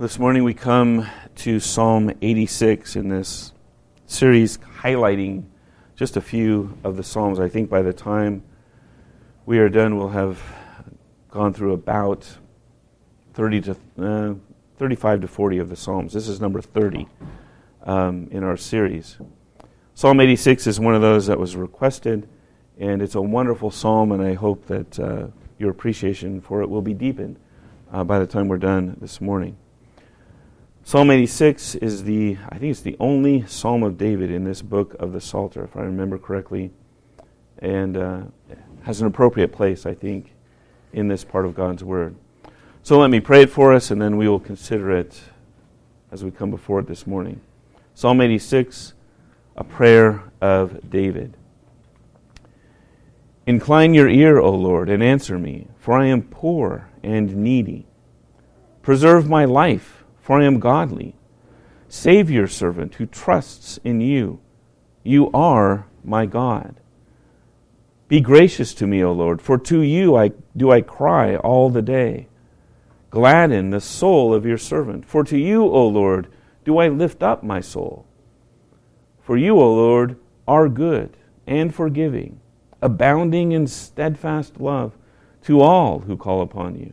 This morning we come to Psalm 86 in this series highlighting just a few of the Psalms. I think by the time we are done, we'll have gone through about 30 to uh, 35 to 40 of the Psalms. This is number 30 um, in our series. Psalm 86 is one of those that was requested, and it's a wonderful psalm, and I hope that uh, your appreciation for it will be deepened uh, by the time we're done this morning. Psalm 86 is the, I think it's the only Psalm of David in this book of the Psalter, if I remember correctly, and uh, has an appropriate place, I think, in this part of God's Word. So let me pray it for us, and then we will consider it as we come before it this morning. Psalm 86, a prayer of David. Incline your ear, O Lord, and answer me, for I am poor and needy. Preserve my life for I am godly. Save your servant who trusts in you. You are my God. Be gracious to me, O Lord, for to you I, do I cry all the day. Gladden the soul of your servant, for to you, O Lord, do I lift up my soul. For you, O Lord, are good and forgiving, abounding in steadfast love to all who call upon you.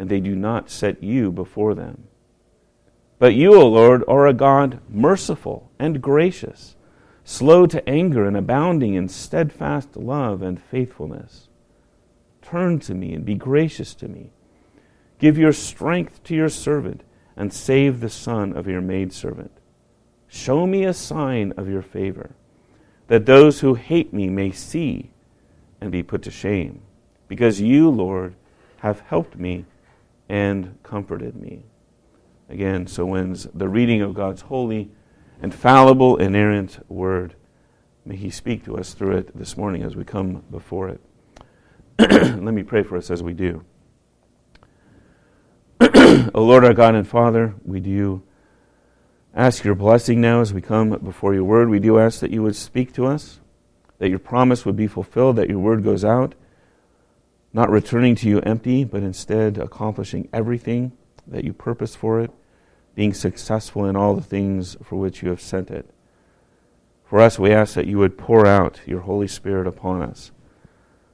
and they do not set you before them. But you, O Lord, are a God merciful and gracious, slow to anger and abounding in steadfast love and faithfulness. Turn to me and be gracious to me. Give your strength to your servant and save the son of your maidservant. Show me a sign of your favor, that those who hate me may see and be put to shame, because you, Lord, have helped me and comforted me. Again, so ends the reading of God's holy, infallible, inerrant word. May He speak to us through it this morning as we come before it. Let me pray for us as we do. o Lord our God and Father, we do ask your blessing now as we come before your word. We do ask that you would speak to us, that your promise would be fulfilled, that your word goes out not returning to you empty, but instead accomplishing everything that you purpose for it, being successful in all the things for which you have sent it. For us, we ask that you would pour out your Holy Spirit upon us,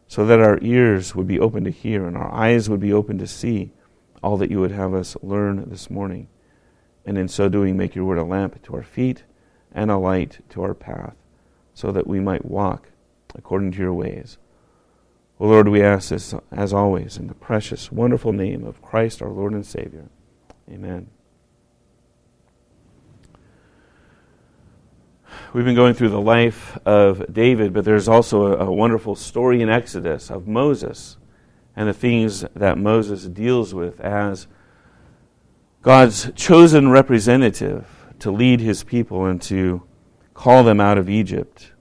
so that our ears would be open to hear and our eyes would be open to see all that you would have us learn this morning. And in so doing, make your word a lamp to our feet and a light to our path, so that we might walk according to your ways. O Lord, we ask this, as always, in the precious, wonderful name of Christ our Lord and Savior. Amen. We've been going through the life of David, but there's also a, a, wonderful story in Exodus of Moses and the things that Moses deals with as God's chosen representative to lead his people and to call them out of Egypt.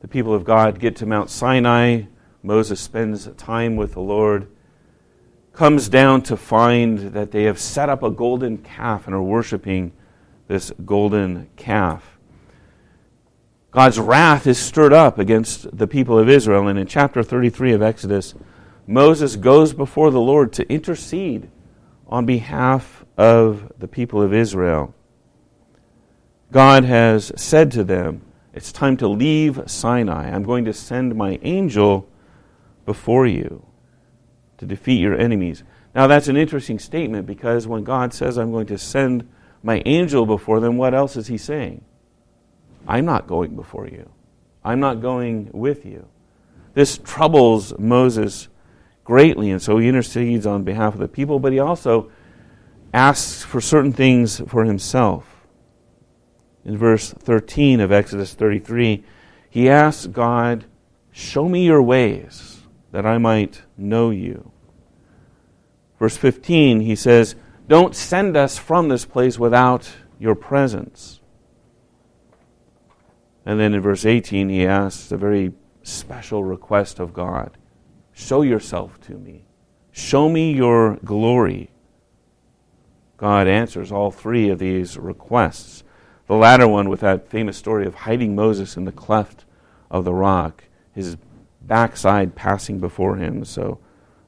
The people of God get to Mount Sinai Moses spends time with the Lord, comes down to find that they have set up a golden calf and are worshiping this golden calf. God's wrath is stirred up against the people of Israel, and in chapter 33 of Exodus, Moses goes before the Lord to intercede on behalf of the people of Israel. God has said to them, It's time to leave Sinai. I'm going to send my angel before you to defeat your enemies. Now, that's an interesting statement because when God says, I'm going to send my angel before them, what else is he saying? I'm not going before you. I'm not going with you. This troubles Moses greatly, and so he intercedes on behalf of the people, but he also asks for certain things for himself. In verse 13 of Exodus 33, he asks God, Show me your ways, that I might know you. Verse 15, he says, Don't send us from this place without your presence. And then in verse 18, he asks a very special request of God Show yourself to me. Show me your glory. God answers all three of these requests. The latter one with that famous story of hiding Moses in the cleft of the rock, his backside passing before him. So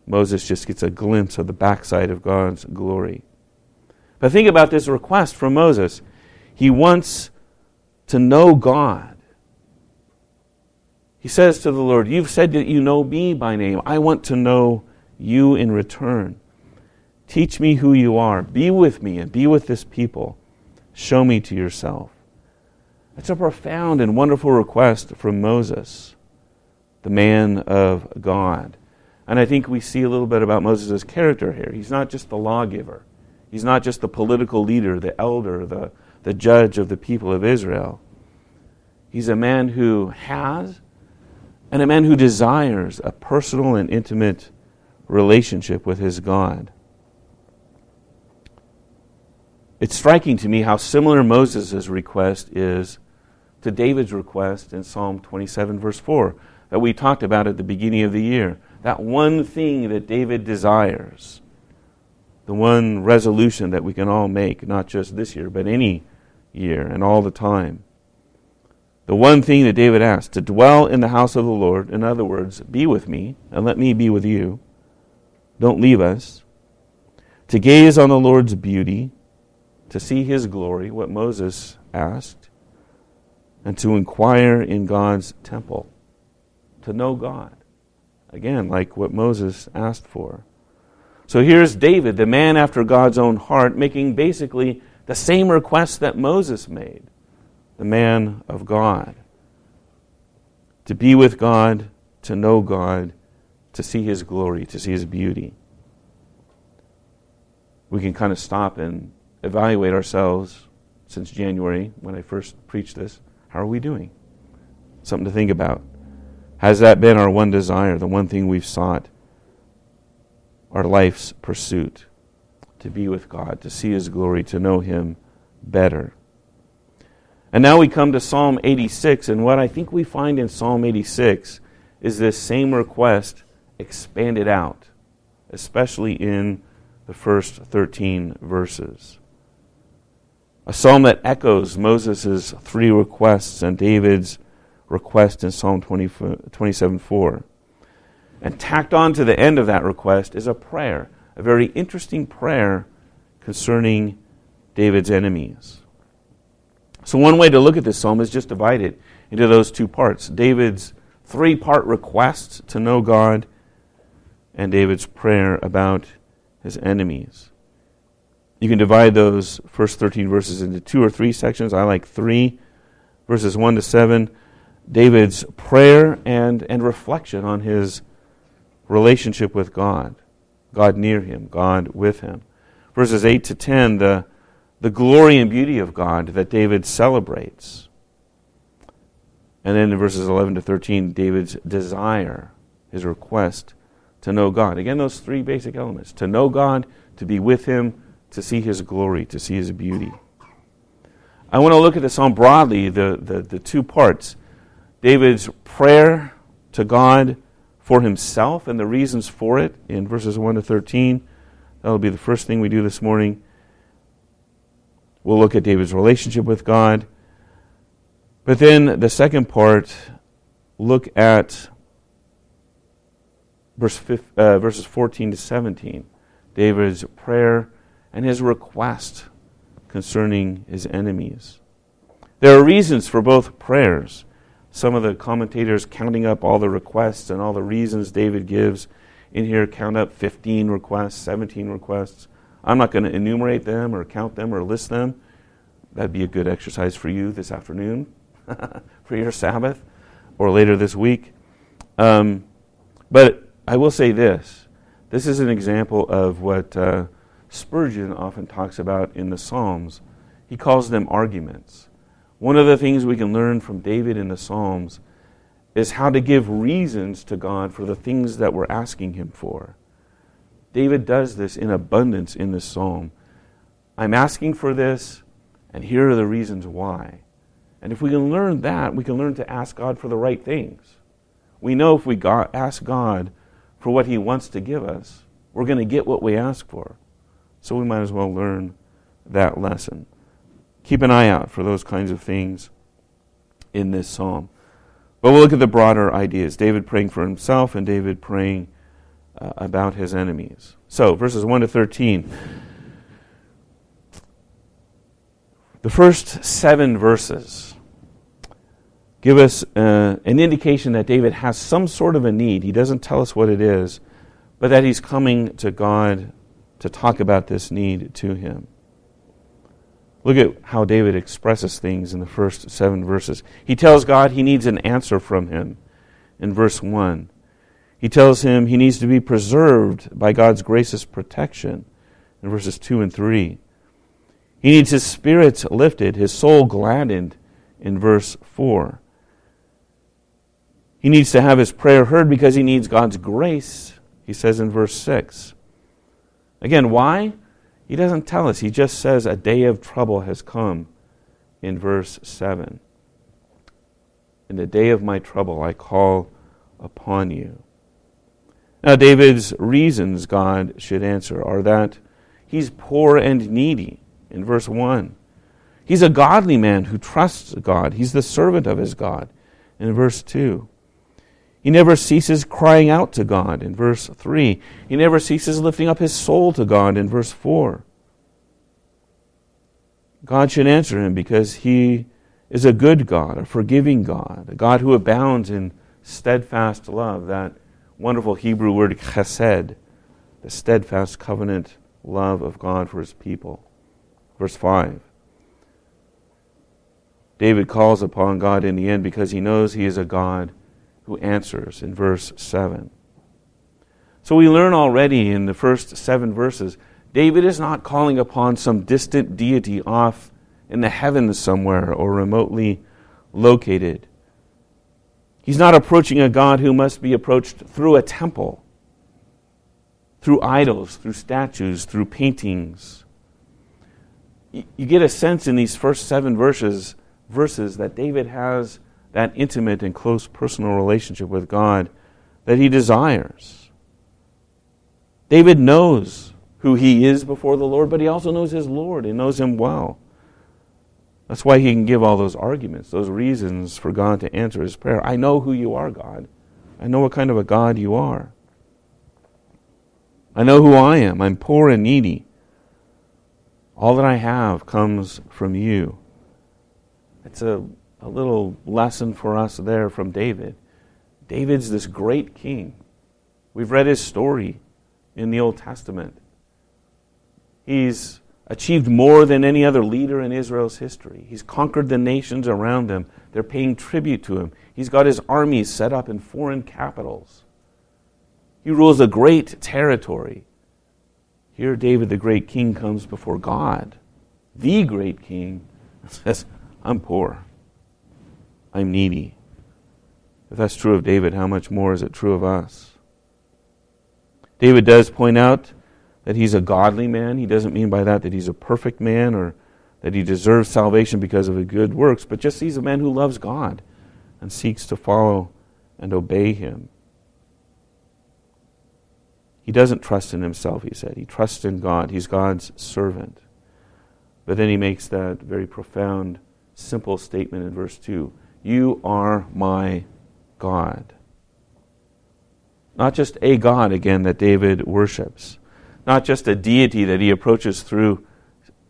Moses just gets a glimpse of the backside of God's glory. But think about this request from Moses. He wants to know God. He says to the Lord, You've said that you know me by name. I want to know you in return. Teach me who you are. Be with me and be with this people. Show me to yourself. It's a profound and wonderful request from Moses, the man of God. And I think we see a little bit about Moses' character here. He's not just the lawgiver, he's not just the political leader, the elder, the, the judge of the people of Israel. He's a man who has and a man who desires a personal and intimate relationship with his God. It's striking to me how similar Moses' request is to David's request in Psalm 27, verse 4, that we talked about at the beginning of the year. That one thing that David desires, the one resolution that we can all make, not just this year, but any year and all the time. The one thing that David asked to dwell in the house of the Lord, in other words, be with me, and let me be with you. Don't leave us. To gaze on the Lord's beauty, to see his glory, what Moses asked, and to inquire in God's temple, to know God. Again, like what Moses asked for. So here's David, the man after God's own heart, making basically the same request that Moses made the man of God. To be with God, to know God, to see His glory, to see His beauty. We can kind of stop and evaluate ourselves since January when I first preached this. How are we doing? Something to think about. Has that been our one desire, the one thing we've sought? Our life's pursuit to be with God, to see His glory, to know Him better. And now we come to Psalm 86, and what I think we find in Psalm 86 is this same request expanded out, especially in the first 13 verses. A psalm that echoes Moses' three requests and David's request in Psalm 20, 27 4. And tacked on to the end of that request is a prayer, a very interesting prayer concerning David's enemies. So, one way to look at this psalm is just divide it into those two parts David's three part request to know God, and David's prayer about his enemies. You can divide those first 13 verses into two or three sections. I like three. Verses 1 to 7, David's prayer and, and reflection on his relationship with God. God near him, God with him. Verses 8 to 10, the the glory and beauty of God that David celebrates. And then in verses 11 to 13, David's desire, his request to know God. Again, those three basic elements to know God, to be with Him, to see His glory, to see His beauty. I want to look at the psalm broadly, the, the, the two parts David's prayer to God for himself and the reasons for it in verses 1 to 13. That'll be the first thing we do this morning. We'll look at David's relationship with God. But then the second part, look at verse, uh, verses 14 to 17. David's prayer and his request concerning his enemies. There are reasons for both prayers. Some of the commentators counting up all the requests and all the reasons David gives in here count up 15 requests, 17 requests. I'm not going to enumerate them or count them or list them. That'd be a good exercise for you this afternoon, for your Sabbath, or later this week. Um, but I will say this this is an example of what uh, Spurgeon often talks about in the Psalms. He calls them arguments. One of the things we can learn from David in the Psalms is how to give reasons to God for the things that we're asking Him for. David does this in abundance in this psalm. I'm asking for this, and here are the reasons why. And if we can learn that, we can learn to ask God for the right things. We know if we ask God for what He wants to give us, we're going to get what we ask for. So we might as well learn that lesson. Keep an eye out for those kinds of things in this psalm. But we'll look at the broader ideas David praying for himself and David praying uh, about his enemies. So, verses 1 to 13. The first seven verses give us uh, an indication that David has some sort of a need. He doesn't tell us what it is, but that he's coming to God to talk about this need to him. Look at how David expresses things in the first seven verses. He tells God he needs an answer from him in verse 1. He tells him he needs to be preserved by God's gracious protection in verses 2 and 3. He needs his spirits lifted, his soul gladdened in verse 4. He needs to have his prayer heard because he needs God's grace, he says in verse 6. Again, why? He doesn't tell us. He just says a day of trouble has come in verse 7. In the day of my trouble, I call upon you. Now, David's reasons God should answer are that he's poor and needy in verse 1. He's a godly man who trusts God. He's the servant of his God in verse 2. He never ceases crying out to God in verse 3. He never ceases lifting up his soul to God in verse 4. God should answer him because he is a good God, a forgiving God, a God who abounds in steadfast love, that wonderful Hebrew word chesed, the steadfast covenant love of God for his people. Verse 5. David calls upon God in the end because he knows he is a God who answers in verse 7. So we learn already in the first seven verses, David is not calling upon some distant deity off in the heavens somewhere or remotely located. He's not approaching a God who must be approached through a temple, through idols, through statues, through paintings. You get a sense in these first seven verses, verses that David has that intimate and close personal relationship with God that he desires. David knows who he is before the Lord, but he also knows his Lord and knows him well. That's why he can give all those arguments, those reasons for God to answer his prayer. I know who you are, God. I know what kind of a God you are. I know who I am. I'm poor and needy. All that I have comes from you. It's a a little lesson for us there from David. David's this great king. We've read his story in the Old Testament. He's achieved more than any other leader in Israel's history. He's conquered the nations around him. They're paying tribute to him. He's got his armies set up in foreign capitals. He rules a great territory. Here, David, the great king, comes before God, the great king, and says, I'm poor. I'm needy. If that's true of David, how much more is it true of us? David does point out that he's a godly man. He doesn't mean by that that he's a perfect man or that he deserves salvation because of his good works, but just he's a man who loves God and seeks to follow and obey him. He doesn't trust in himself, he said. He trusts in God. He's God's servant. But then he makes that very profound, simple statement in verse 2 you are my God. Not just a God, again, that David worships. Not just a deity that he approaches through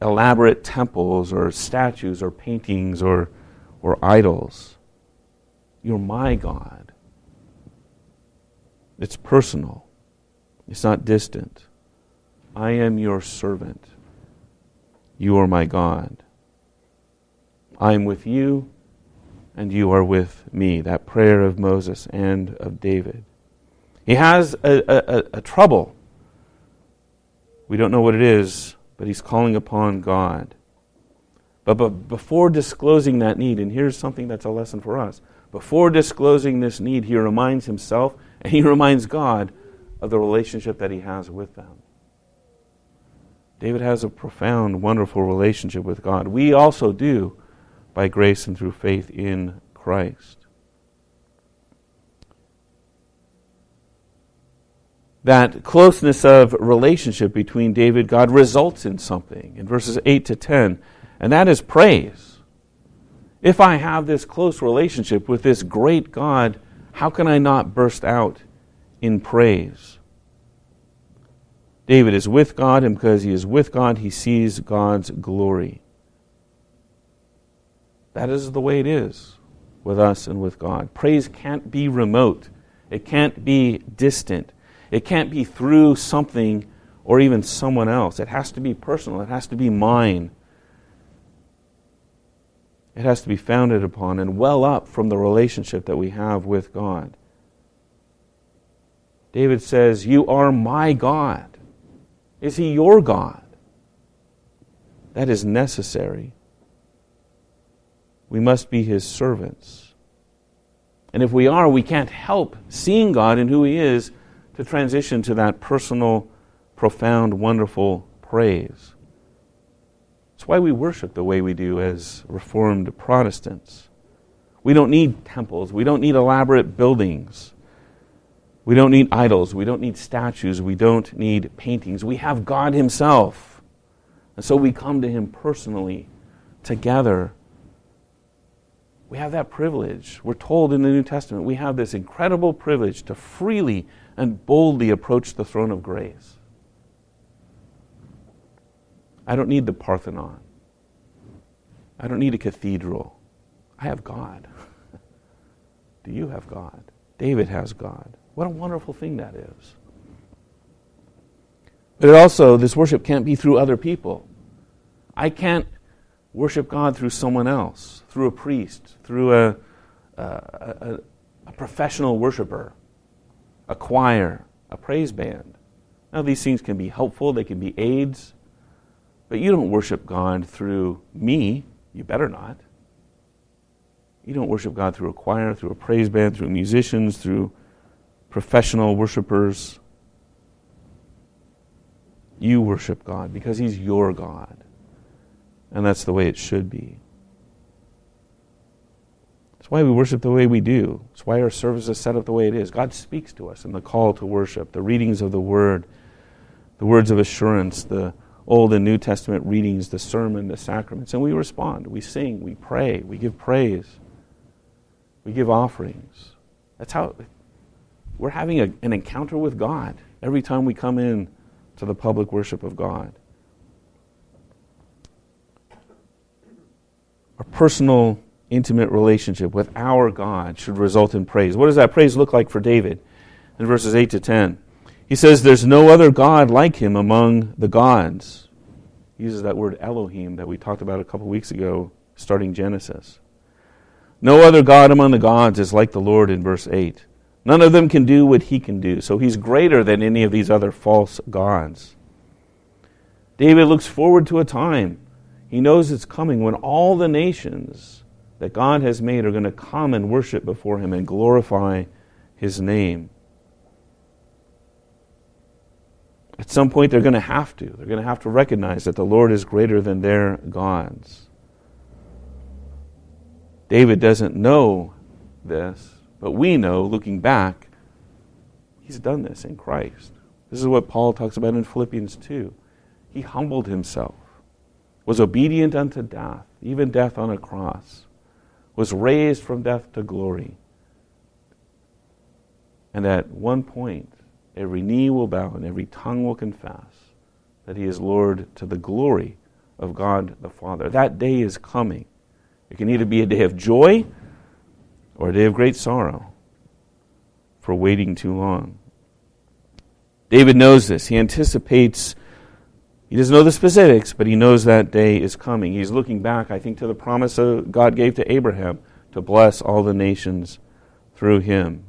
elaborate temples or statues or paintings or, or idols. You're my God. It's personal. It's not distant. I am your servant. You are my God. I am with you, and you are with me. That prayer of Moses and of David. He has a, a, a trouble. We don't know what it is, but he's calling upon God. But, but before disclosing that need, and here's something that's a lesson for us before disclosing this need, he reminds himself and he reminds God of the relationship that he has with them. David has a profound, wonderful relationship with God. We also do by grace and through faith in Christ. That closeness of relationship between David God results in something in verses 8 to 10, and that is praise. If I have this close relationship with this great God, how can I not burst out in praise? David is with God, and because he is with God, he sees God's glory. That is the way it is with us and with God. Praise can't be remote, it can't be distant, it can't be through something or even someone else. It has to be personal, it has to be mine. It has to be founded upon and well up from the relationship that we have with God. David says, You are my God. Is he your God? That is necessary. We must be his servants. And if we are, we can't help seeing God and who he is to transition to that personal, profound, wonderful praise. It's why we worship the way we do as Reformed Protestants. We don't need temples, we don't need elaborate buildings. We don't need idols. We don't need statues. We don't need paintings. We have God Himself. And so we come to Him personally, together. We have that privilege. We're told in the New Testament we have this incredible privilege to freely and boldly approach the throne of grace. I don't need the Parthenon. I don't need a cathedral. I have God. Do you have God? David has God. What a wonderful thing that is. But it also, this worship can't be through other people. I can't worship God through someone else, through a priest, through a, a, a, a professional worshiper, a choir, a praise band. Now, these things can be helpful, they can be aids, but you don't worship God through me. You better not. You don't worship God through a choir, through a praise band, through musicians, through professional worshipers. You worship God because He's your God. And that's the way it should be. That's why we worship the way we do. That's why our service is set up the way it is. God speaks to us in the call to worship, the readings of the Word, the words of assurance, the Old and New Testament readings, the sermon, the sacraments, and we respond. We sing, we pray, we give praise, we give offerings. That's how we're having a, an encounter with God every time we come in to the public worship of God. Our personal, intimate relationship with our God should result in praise. What does that praise look like for David? In verses 8 to 10, he says, There's no other God like him among the gods. He uses that word Elohim that we talked about a couple weeks ago, starting Genesis. No other God among the gods is like the Lord in verse 8. None of them can do what he can do. So he's greater than any of these other false gods. David looks forward to a time. He knows it's coming when all the nations that God has made are going to come and worship before him and glorify his name. At some point, they're going to have to. They're going to have to recognize that the Lord is greater than their gods. David doesn't know this, but we know, looking back, he's done this in Christ. This is what Paul talks about in Philippians 2. He humbled himself, was obedient unto death, even death on a cross, was raised from death to glory. And at one point, every knee will bow and every tongue will confess that he is Lord to the glory of God the Father. That day is coming. It can either be a day of joy or a day of great sorrow for waiting too long. David knows this. He anticipates, he doesn't know the specifics, but he knows that day is coming. He's looking back, I think, to the promise God gave to Abraham to bless all the nations through him.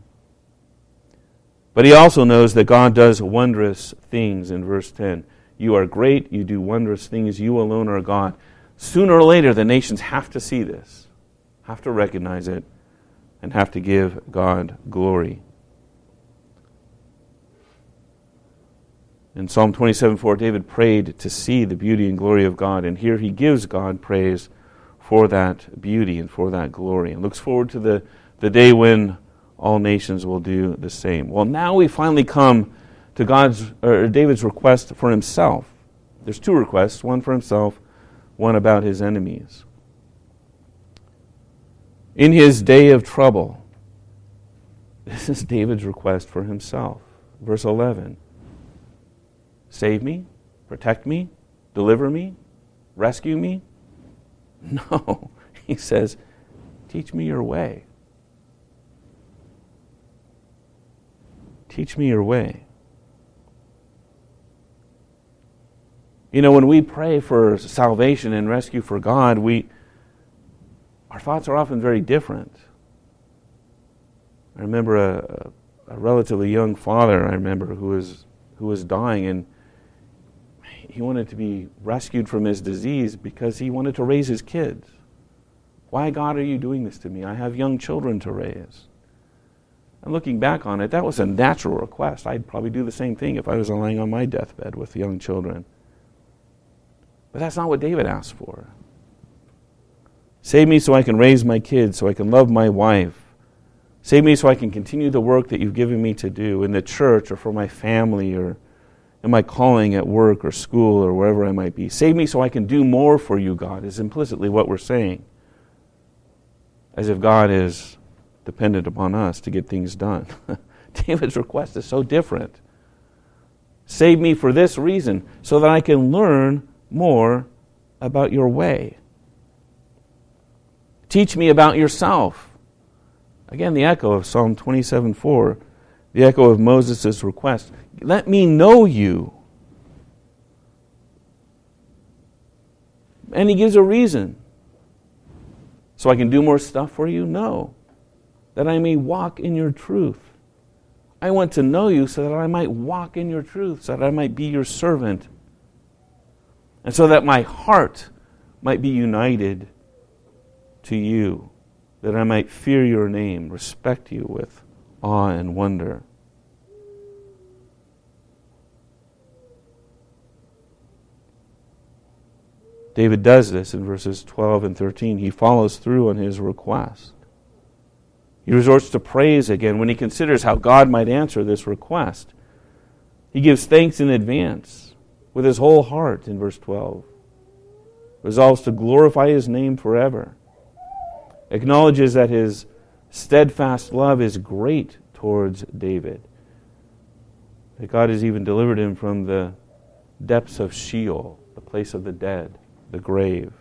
But he also knows that God does wondrous things in verse 10. You are great, you do wondrous things, you alone are God. Sooner or later, the nations have to see this, have to recognize it, and have to give God glory. In Psalm 27 4, David prayed to see the beauty and glory of God, and here he gives God praise for that beauty and for that glory, and looks forward to the, the day when all nations will do the same. Well, now we finally come to God's or David's request for himself. There's two requests, one for himself, one about his enemies. In his day of trouble, this is David's request for himself. Verse 11 Save me, protect me, deliver me, rescue me? No. He says, Teach me your way. Teach me your way. You know, when we pray for salvation and rescue for God, we, our thoughts are often very different. I remember a, a relatively young father, I remember, who was, who was dying, and he wanted to be rescued from his disease because he wanted to raise his kids. Why, God, are you doing this to me? I have young children to raise. And looking back on it, that was a natural request. I'd probably do the same thing if I was lying on my deathbed with young children. But that's not what David asked for. Save me so I can raise my kids, so I can love my wife. Save me so I can continue the work that you've given me to do in the church or for my family or in my calling at work or school or wherever I might be. Save me so I can do more for you, God, is implicitly what we're saying. As if God is dependent upon us to get things done. David's request is so different. Save me for this reason, so that I can learn more about your way. Teach me about yourself. Again, the echo of Psalm 27 4, the echo of Moses' request. Let me know you. And he gives a reason. So I can do more stuff for you? No that I may walk in your truth. I want to know you so that I might walk in your truth, so that I might be your servant, and so that my heart might be united to you, that I might fear your name, respect you with awe and wonder. David does this in verses 12 and 13. He follows through on his request. He resorts to praise again when he considers how God might answer this request. He gives thanks in advance with his whole heart in verse 12. Resolves to glorify his name forever. Acknowledges that his steadfast love is great towards David. That God has even delivered him from the depths of Sheol, the place of the dead, the grave.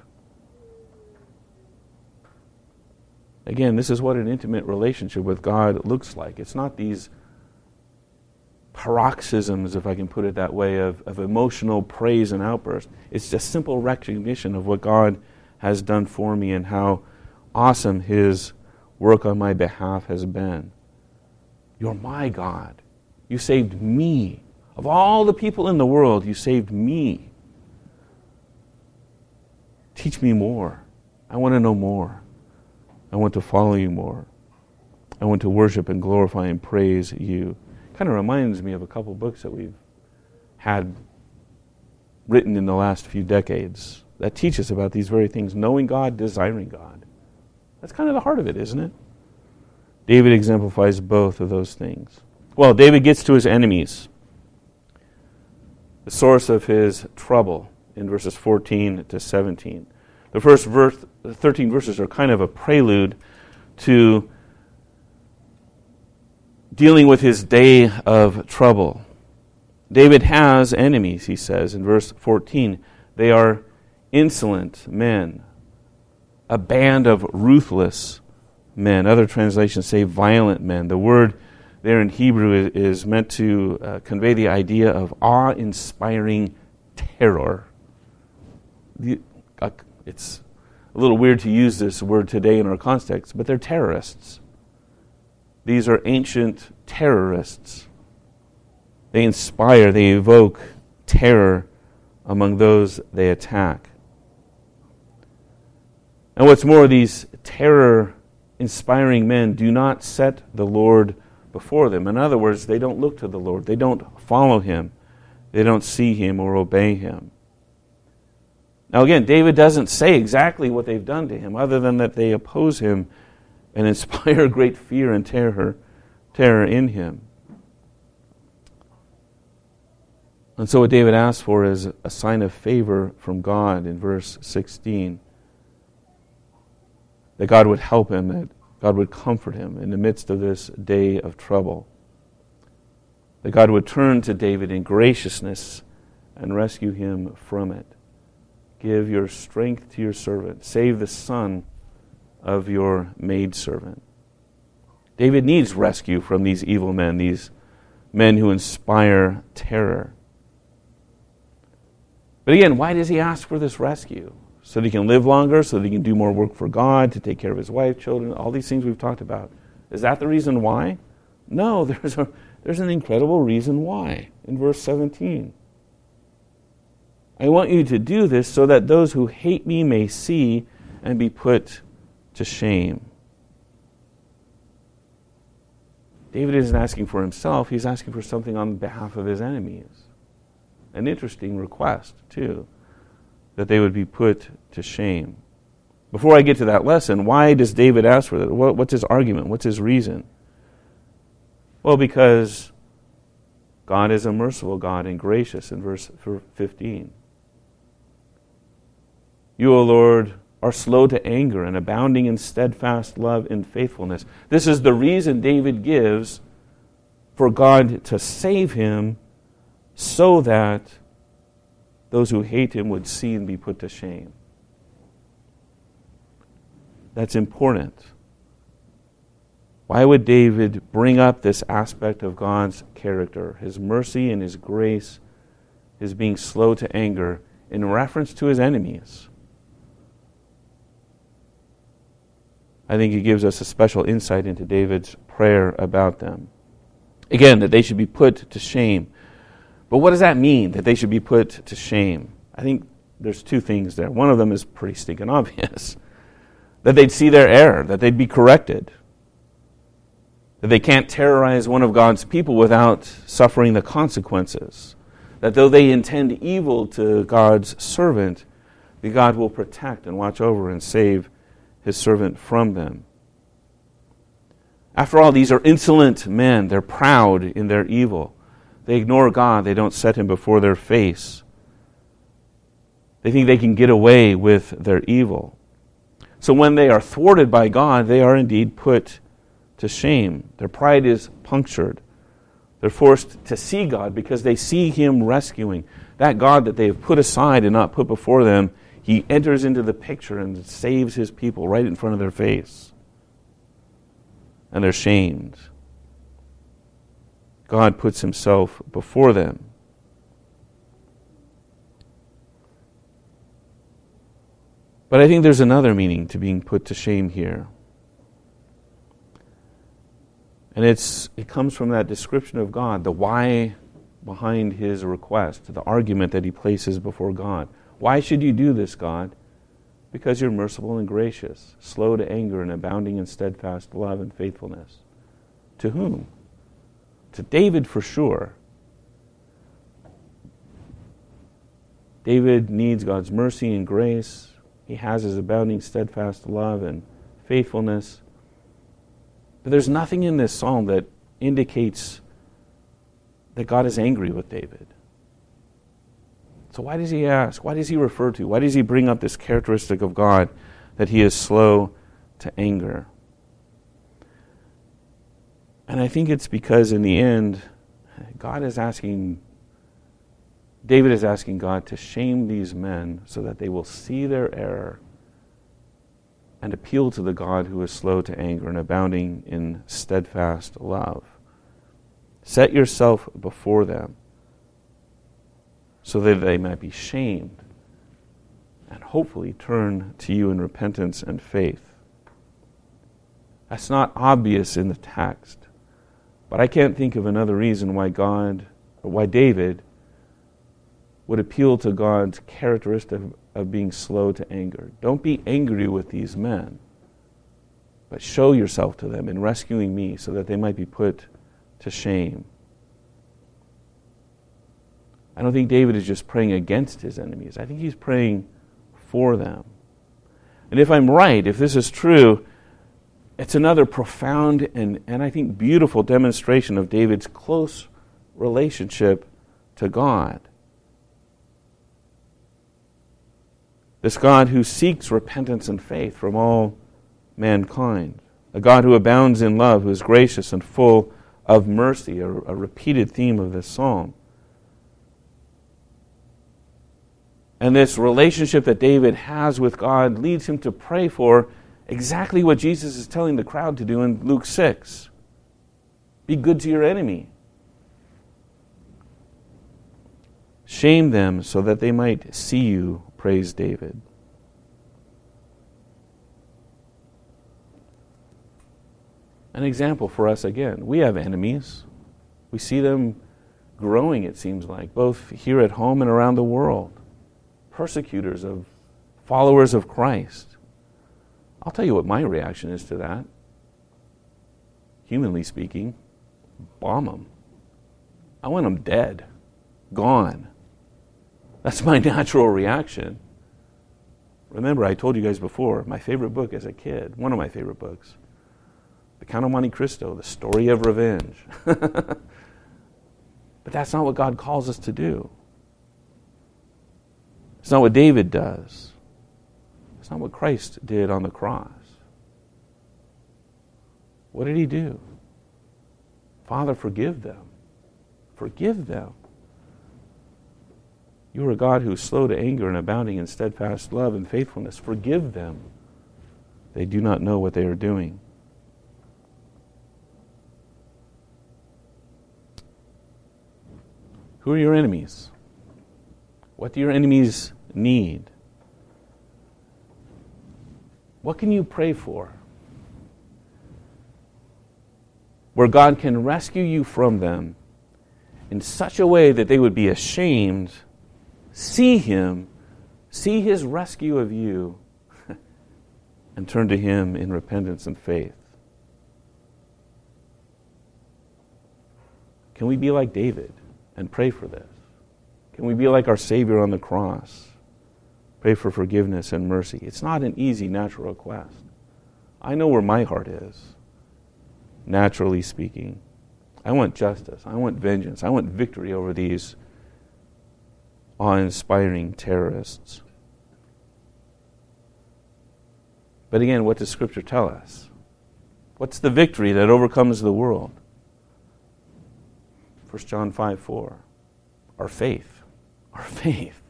Again, this is what an intimate relationship with God looks like. It's not these paroxysms, if I can put it that way, of, of emotional praise and outburst. It's just simple recognition of what God has done for me and how awesome His work on my behalf has been. You're my God. You saved me. Of all the people in the world, you saved me. Teach me more. I want to know more. I want to follow you more. I want to worship and glorify and praise you. Kind of reminds me of a couple books that we've had written in the last few decades that teach us about these very things knowing God, desiring God. That's kind of the heart of it, isn't it? David exemplifies both of those things. Well, David gets to his enemies, the source of his trouble in verses 14 to 17. The first verse, 13 verses are kind of a prelude to dealing with his day of trouble. David has enemies, he says in verse 14. They are insolent men, a band of ruthless men. Other translations say violent men. The word there in Hebrew is, meant to uh, convey the idea of awe inspiring terror. It's a little weird to use this word today in our context, but they're terrorists. These are ancient terrorists. They inspire, they evoke terror among those they attack. And what's more, these terror inspiring men do not set the Lord before them. In other words, they don't look to the Lord, they don't follow him, they don't see him or obey him. Now, again, David doesn't say exactly what they've done to him, other than that they oppose him and inspire great fear and terror, terror in him. And so, what David asks for is a sign of favor from God in verse 16. That God would help him, that God would comfort him in the midst of this day of trouble. That God would turn to David in graciousness and rescue him from it. Give your strength to your servant. Save the son of your maidservant. David needs rescue from these evil men, these men who inspire terror. But again, why does he ask for this rescue? So that he can live longer, so that he can do more work for God, to take care of his wife, children, all these things we've talked about. Is that the reason why? No, there's, a, there's an incredible reason why in verse 17. I want you to do this so that those who hate me may see and be put to shame. David isn't asking for himself, he's asking for something on behalf of his enemies. An interesting request, too, that they would be put to shame. Before I get to that lesson, why does David ask for that? What's his argument? What's his reason? Well, because God is a merciful God and gracious in verse 15. You, O Lord, are slow to anger and abounding in steadfast love and faithfulness. This is the reason David gives for God to save him so that those who hate him would see and be put to shame. That's important. Why would David bring up this aspect of God's character, his mercy and his grace, his being slow to anger, in reference to his enemies? I think it gives us a special insight into David's prayer about them. Again, that they should be put to shame. But what does that mean, that they should be put to shame? I think there's two things there. One of them is pretty stinking obvious that they'd see their error, that they'd be corrected, that they can't terrorize one of God's people without suffering the consequences, that though they intend evil to God's servant, the God will protect and watch over and save his servant from them. After all, these are insolent men. They're proud in their evil. They ignore God, they don't set him before their face. They think they can get away with their evil. So when they are thwarted by God, they are indeed put to shame. Their pride is punctured. They're forced to see God because they see Him rescuing. That God that they have put aside and not put before them he enters into the picture and saves his people right in front of their face. And they're shamed. God puts himself before them. But I think there's another meaning to being put to shame here. And it's, it comes from that description of God, the why behind his request, the argument that he places before God. Why should you do this, God? Because you're merciful and gracious, slow to anger, and abounding in steadfast love and faithfulness. To whom? To David, for sure. David needs God's mercy and grace. He has his abounding, steadfast love and faithfulness. But there's nothing in this psalm that indicates that God is angry with David. So, why does he ask? Why does he refer to? Why does he bring up this characteristic of God that he is slow to anger? And I think it's because in the end, God is asking, David is asking God to shame these men so that they will see their error and appeal to the God who is slow to anger and abounding in steadfast love. Set yourself before them so that they might be shamed and hopefully turn to you in repentance and faith. That's not obvious in the text, but I can't think of another reason why God, or why David, would appeal to God's characteristic of being slow to anger. Don't be angry with these men, but show yourself to them in rescuing me so that they might be put to shame. I don't think David is just praying against his enemies. I think he's praying for them. And if I'm right, if this is true, it's another profound and, and I think beautiful demonstration of David's close relationship to God. This God who seeks repentance and faith from all mankind. A God who abounds in love, who is gracious and full of mercy, a, a repeated theme of this psalm. And this relationship that David has with God leads him to pray for exactly what Jesus is telling the crowd to do in Luke 6 be good to your enemy. Shame them so that they might see you, prays David. An example for us again. We have enemies. We see them growing, it seems like, both here at home and around the world persecutors of followers of Christ. I'll tell you what my reaction is to that. Humanly speaking, bomb them. I want them dead, gone. That's my natural reaction. Remember, I told you guys before, my favorite book as a kid, one of my favorite books, The Count of Monte Cristo, The Story of Revenge. but that's not what God calls us to do. It's not what David does. It's not what Christ did on the cross. What did he do? Father, forgive them. Forgive them. You are a God who is slow to anger and abounding in steadfast love and faithfulness. Forgive them. They do not know what they are doing. Who are your enemies? What do your enemies need. What can you pray for? Where God can rescue you from them in such a way that they would be ashamed, see Him, see His rescue of you, and turn to Him in repentance and faith. Can we be like David and pray for this? Can we be like our Savior on the cross? Pray for forgiveness and mercy. It's not an easy natural request. I know where my heart is, naturally speaking. I want justice. I want vengeance. I want victory over these awe inspiring terrorists. But again, what does Scripture tell us? What's the victory that overcomes the world? 1 John 5 4. Our faith. Our faith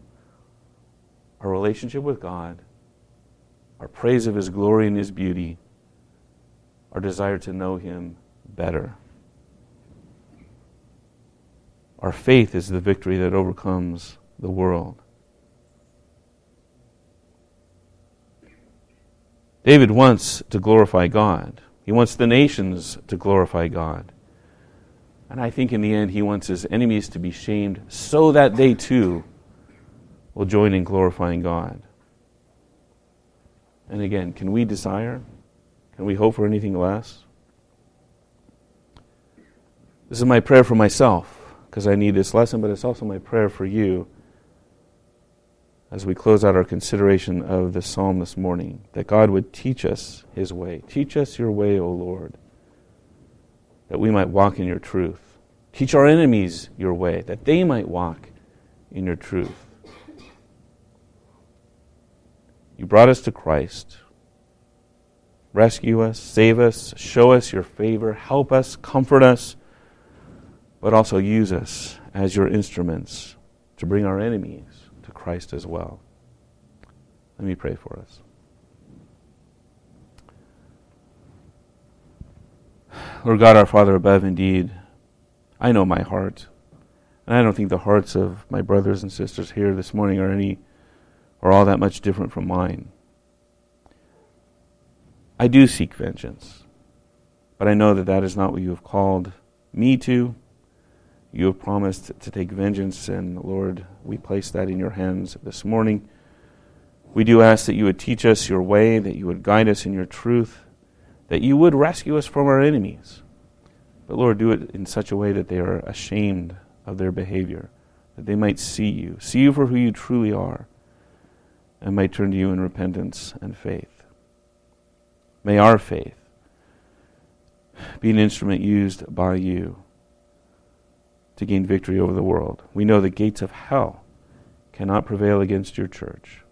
our relationship with God, our praise of His glory and His beauty, our desire to know Him better. Our faith is the victory that overcomes the world. David wants to glorify God. He wants the nations to glorify God. And I think in the end, he wants his enemies to be shamed so that they too will join in glorifying God. And again, can we desire? Can we hope for anything less? This is my prayer for myself because I need this lesson, but it's also my prayer for you as we close out our consideration of the psalm this morning that God would teach us his way. Teach us your way, O Lord, that we might walk in your truth. Teach our enemies your way, that they might walk in your truth. You brought us to Christ. Rescue us, save us, show us your favor, help us, comfort us, but also use us as your instruments to bring our enemies to Christ as well. Let me pray for us. Lord God, our Father above, indeed, I know my heart. And I don't think the hearts of my brothers and sisters here this morning are any are all that much different from mine. I do seek vengeance, but I know that that is not what you have called me to. You have promised to take vengeance, and Lord, we place that in your hands this morning. We do ask that you would teach us your way, that you would guide us in your truth, that you would rescue us from our enemies. But Lord, do it in such a way that they are ashamed of their behavior, that they might see you, see you for who you truly are, and may turn to you in repentance and faith. May our faith be an instrument used by you to gain victory over the world. We know the gates of hell cannot prevail against your church.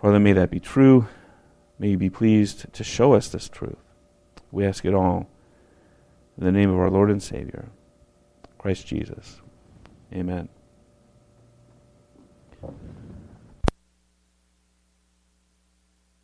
Father, may that be true. May you be pleased to show us this truth. We ask it all in the name of our Lord and Savior, Christ Jesus. Amen.